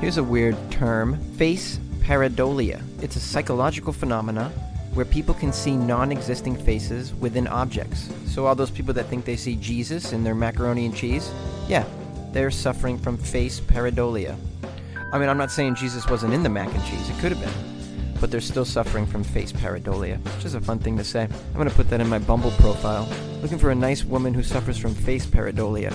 Here's a weird term face pareidolia. It's a psychological phenomena where people can see non existing faces within objects. So, all those people that think they see Jesus in their macaroni and cheese, yeah, they're suffering from face pareidolia. I mean, I'm not saying Jesus wasn't in the mac and cheese, it could have been, but they're still suffering from face pareidolia. It's just a fun thing to say. I'm going to put that in my Bumble profile. Looking for a nice woman who suffers from face pareidolia.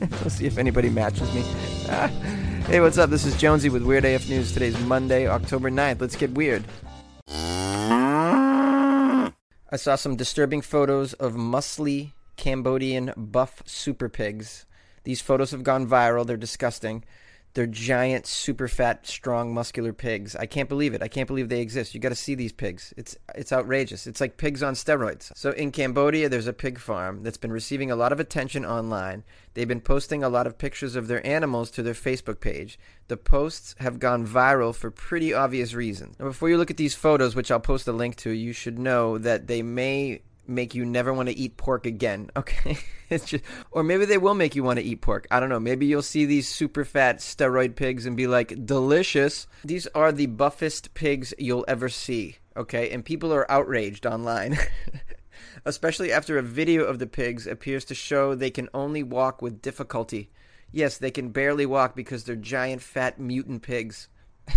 Let's see if anybody matches me. Hey, what's up? This is Jonesy with Weird AF News. Today's Monday, October 9th. Let's get weird. I saw some disturbing photos of muscly Cambodian buff super pigs. These photos have gone viral. They're disgusting. They're giant, super fat, strong, muscular pigs. I can't believe it. I can't believe they exist. You got to see these pigs. It's it's outrageous. It's like pigs on steroids. So in Cambodia, there's a pig farm that's been receiving a lot of attention online. They've been posting a lot of pictures of their animals to their Facebook page. The posts have gone viral for pretty obvious reasons. Now, before you look at these photos, which I'll post a link to, you should know that they may make you never want to eat pork again. Okay, it's just, or maybe they will make you want to eat pork. I don't know. Maybe you'll see these super fat steroid pigs and be like, delicious. These are the buffest pigs you'll ever see. Okay, and people are outraged online. Especially after a video of the pigs appears to show they can only walk with difficulty. Yes, they can barely walk because they're giant fat mutant pigs.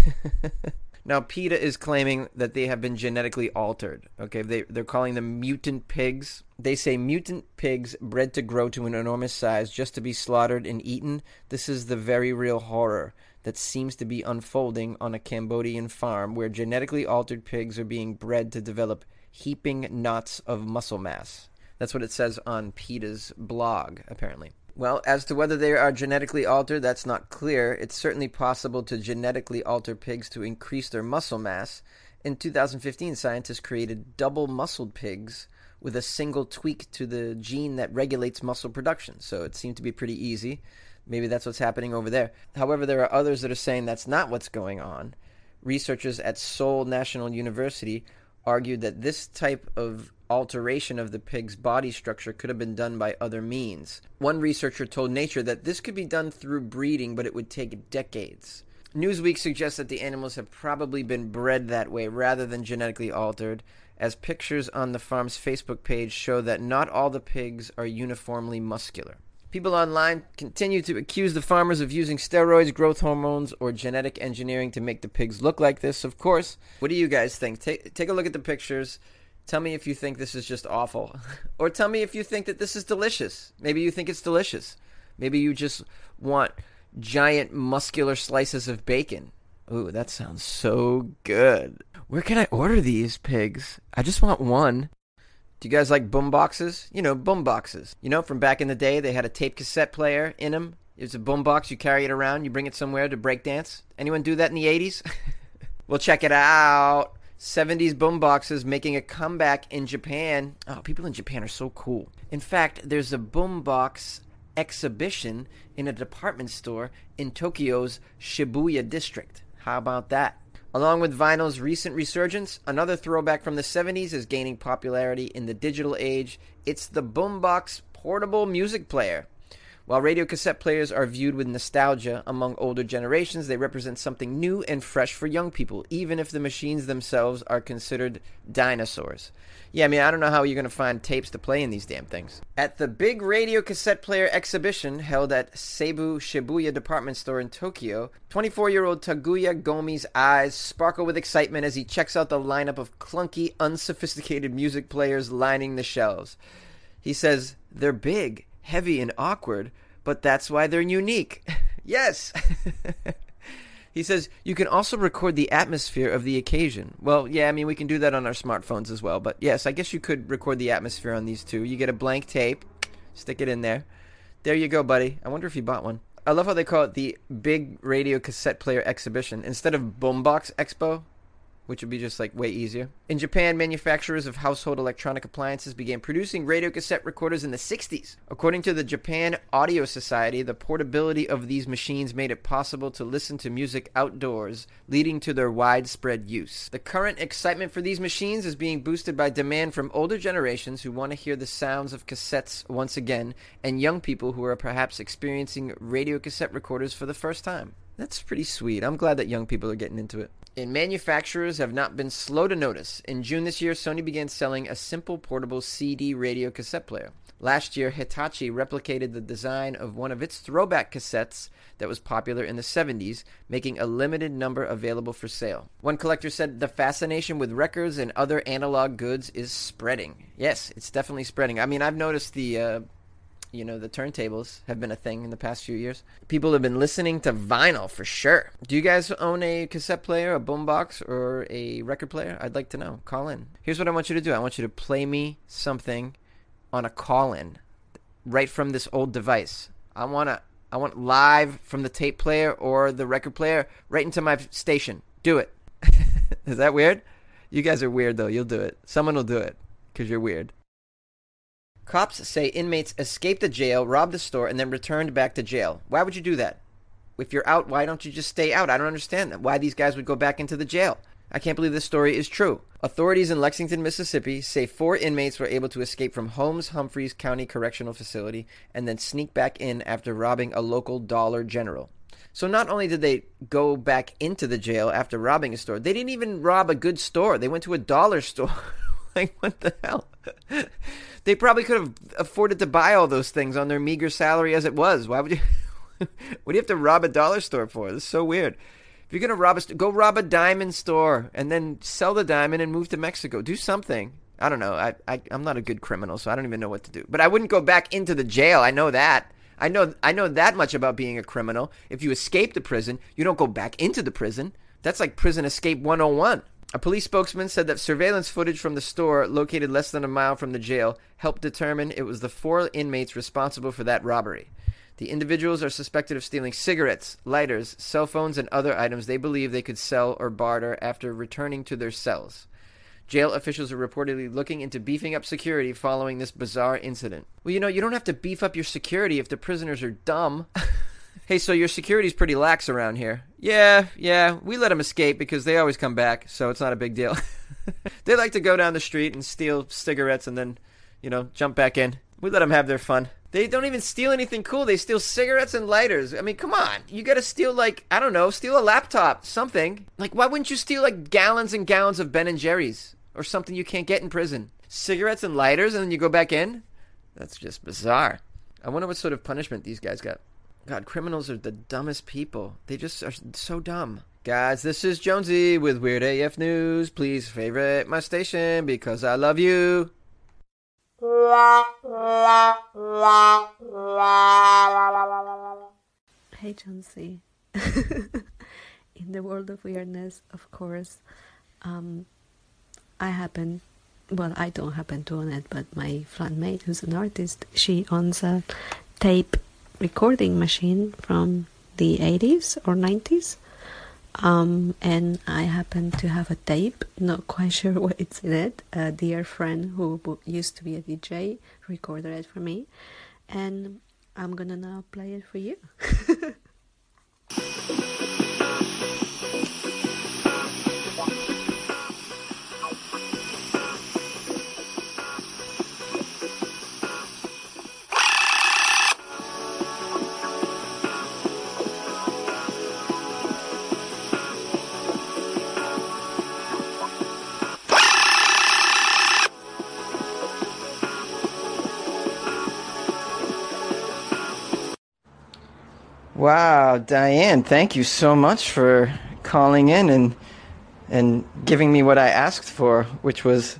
Now, PETA is claiming that they have been genetically altered. Okay, they, they're calling them mutant pigs. They say mutant pigs bred to grow to an enormous size just to be slaughtered and eaten. This is the very real horror that seems to be unfolding on a Cambodian farm where genetically altered pigs are being bred to develop heaping knots of muscle mass. That's what it says on PETA's blog, apparently. Well, as to whether they are genetically altered, that's not clear. It's certainly possible to genetically alter pigs to increase their muscle mass. In 2015, scientists created double muscled pigs with a single tweak to the gene that regulates muscle production. So it seemed to be pretty easy. Maybe that's what's happening over there. However, there are others that are saying that's not what's going on. Researchers at Seoul National University argued that this type of alteration of the pig's body structure could have been done by other means. One researcher told Nature that this could be done through breeding, but it would take decades. Newsweek suggests that the animals have probably been bred that way rather than genetically altered, as pictures on the farm's Facebook page show that not all the pigs are uniformly muscular. People online continue to accuse the farmers of using steroids, growth hormones, or genetic engineering to make the pigs look like this, of course. What do you guys think? Take, take a look at the pictures. Tell me if you think this is just awful. or tell me if you think that this is delicious. Maybe you think it's delicious. Maybe you just want giant muscular slices of bacon. Ooh, that sounds so good. Where can I order these pigs? I just want one. Do you guys like boom boxes? You know, boom boxes. You know, from back in the day, they had a tape cassette player in them. It's a boom box. You carry it around. You bring it somewhere to break dance. Anyone do that in the 80s? well, check it out. 70s boom boxes making a comeback in Japan. Oh, people in Japan are so cool. In fact, there's a boom box exhibition in a department store in Tokyo's Shibuya district. How about that? Along with vinyl's recent resurgence, another throwback from the 70s is gaining popularity in the digital age. It's the boombox portable music player. While radio cassette players are viewed with nostalgia among older generations, they represent something new and fresh for young people, even if the machines themselves are considered dinosaurs. Yeah, I mean, I don't know how you're going to find tapes to play in these damn things. At the big radio cassette player exhibition held at Seibu Shibuya department store in Tokyo, 24 year old Takuya Gomi's eyes sparkle with excitement as he checks out the lineup of clunky, unsophisticated music players lining the shelves. He says, They're big, heavy, and awkward, but that's why they're unique. yes! He says you can also record the atmosphere of the occasion. Well, yeah, I mean we can do that on our smartphones as well. But yes, I guess you could record the atmosphere on these two. You get a blank tape, stick it in there. There you go, buddy. I wonder if he bought one. I love how they call it the Big Radio Cassette Player Exhibition instead of Boombox Expo, which would be just like way easier. In Japan, manufacturers of household electronic appliances began producing radio cassette recorders in the 60s. According to the Japan Audio Society, the portability of these machines made it possible to listen to music outdoors, leading to their widespread use. The current excitement for these machines is being boosted by demand from older generations who want to hear the sounds of cassettes once again, and young people who are perhaps experiencing radio cassette recorders for the first time. That's pretty sweet. I'm glad that young people are getting into it and manufacturers have not been slow to notice. In June this year, Sony began selling a simple portable CD radio cassette player. Last year, Hitachi replicated the design of one of its throwback cassettes that was popular in the 70s, making a limited number available for sale. One collector said the fascination with records and other analog goods is spreading. Yes, it's definitely spreading. I mean, I've noticed the uh, you know, the turntables have been a thing in the past few years. People have been listening to vinyl for sure. Do you guys own a cassette player, a boombox, or a record player? I'd like to know. Call in. Here's what I want you to do I want you to play me something on a call in right from this old device. I want to. I want live from the tape player or the record player right into my station. Do it. Is that weird? You guys are weird though. You'll do it. Someone will do it because you're weird. Cops say inmates escaped the jail, robbed the store, and then returned back to jail. Why would you do that? If you're out, why don't you just stay out? I don't understand that. Why these guys would go back into the jail. I can't believe this story is true. Authorities in Lexington, Mississippi say four inmates were able to escape from Holmes Humphreys County Correctional Facility and then sneak back in after robbing a local Dollar General. So not only did they go back into the jail after robbing a store, they didn't even rob a good store. They went to a dollar store. like what the hell? they probably could have afforded to buy all those things on their meager salary as it was. Why would you? what do you have to rob a dollar store for? This is so weird. If you're gonna rob a go rob a diamond store and then sell the diamond and move to Mexico. Do something. I don't know. I, I I'm not a good criminal, so I don't even know what to do. But I wouldn't go back into the jail. I know that. I know I know that much about being a criminal. If you escape the prison, you don't go back into the prison. That's like prison escape 101. A police spokesman said that surveillance footage from the store, located less than a mile from the jail, helped determine it was the four inmates responsible for that robbery. The individuals are suspected of stealing cigarettes, lighters, cell phones, and other items they believe they could sell or barter after returning to their cells. Jail officials are reportedly looking into beefing up security following this bizarre incident. Well, you know, you don't have to beef up your security if the prisoners are dumb. Hey, so your security's pretty lax around here. Yeah, yeah, we let them escape because they always come back, so it's not a big deal. they like to go down the street and steal cigarettes and then, you know, jump back in. We let them have their fun. They don't even steal anything cool. They steal cigarettes and lighters. I mean, come on. You gotta steal, like, I don't know, steal a laptop, something. Like, why wouldn't you steal, like, gallons and gallons of Ben and Jerry's? Or something you can't get in prison? Cigarettes and lighters and then you go back in? That's just bizarre. I wonder what sort of punishment these guys got. God, criminals are the dumbest people. They just are so dumb. Guys, this is Jonesy with Weird AF News. Please favorite my station because I love you. Hey, Jonesy. In the world of weirdness, of course, um, I happen, well, I don't happen to own it, but my flatmate, who's an artist, she owns a tape recording machine from the 80s or 90s. Um, and I happen to have a tape, not quite sure what it's in it. A dear friend who used to be a DJ recorded it for me, and I'm gonna now play it for you. Wow, Diane, thank you so much for calling in and and giving me what I asked for, which was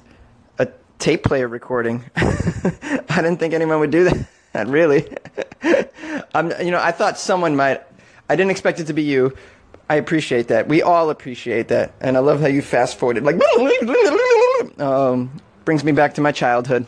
a tape player recording. I didn't think anyone would do that, really. I'm, you know, I thought someone might. I didn't expect it to be you. I appreciate that. We all appreciate that, and I love how you fast forwarded, like, um, brings me back to my childhood.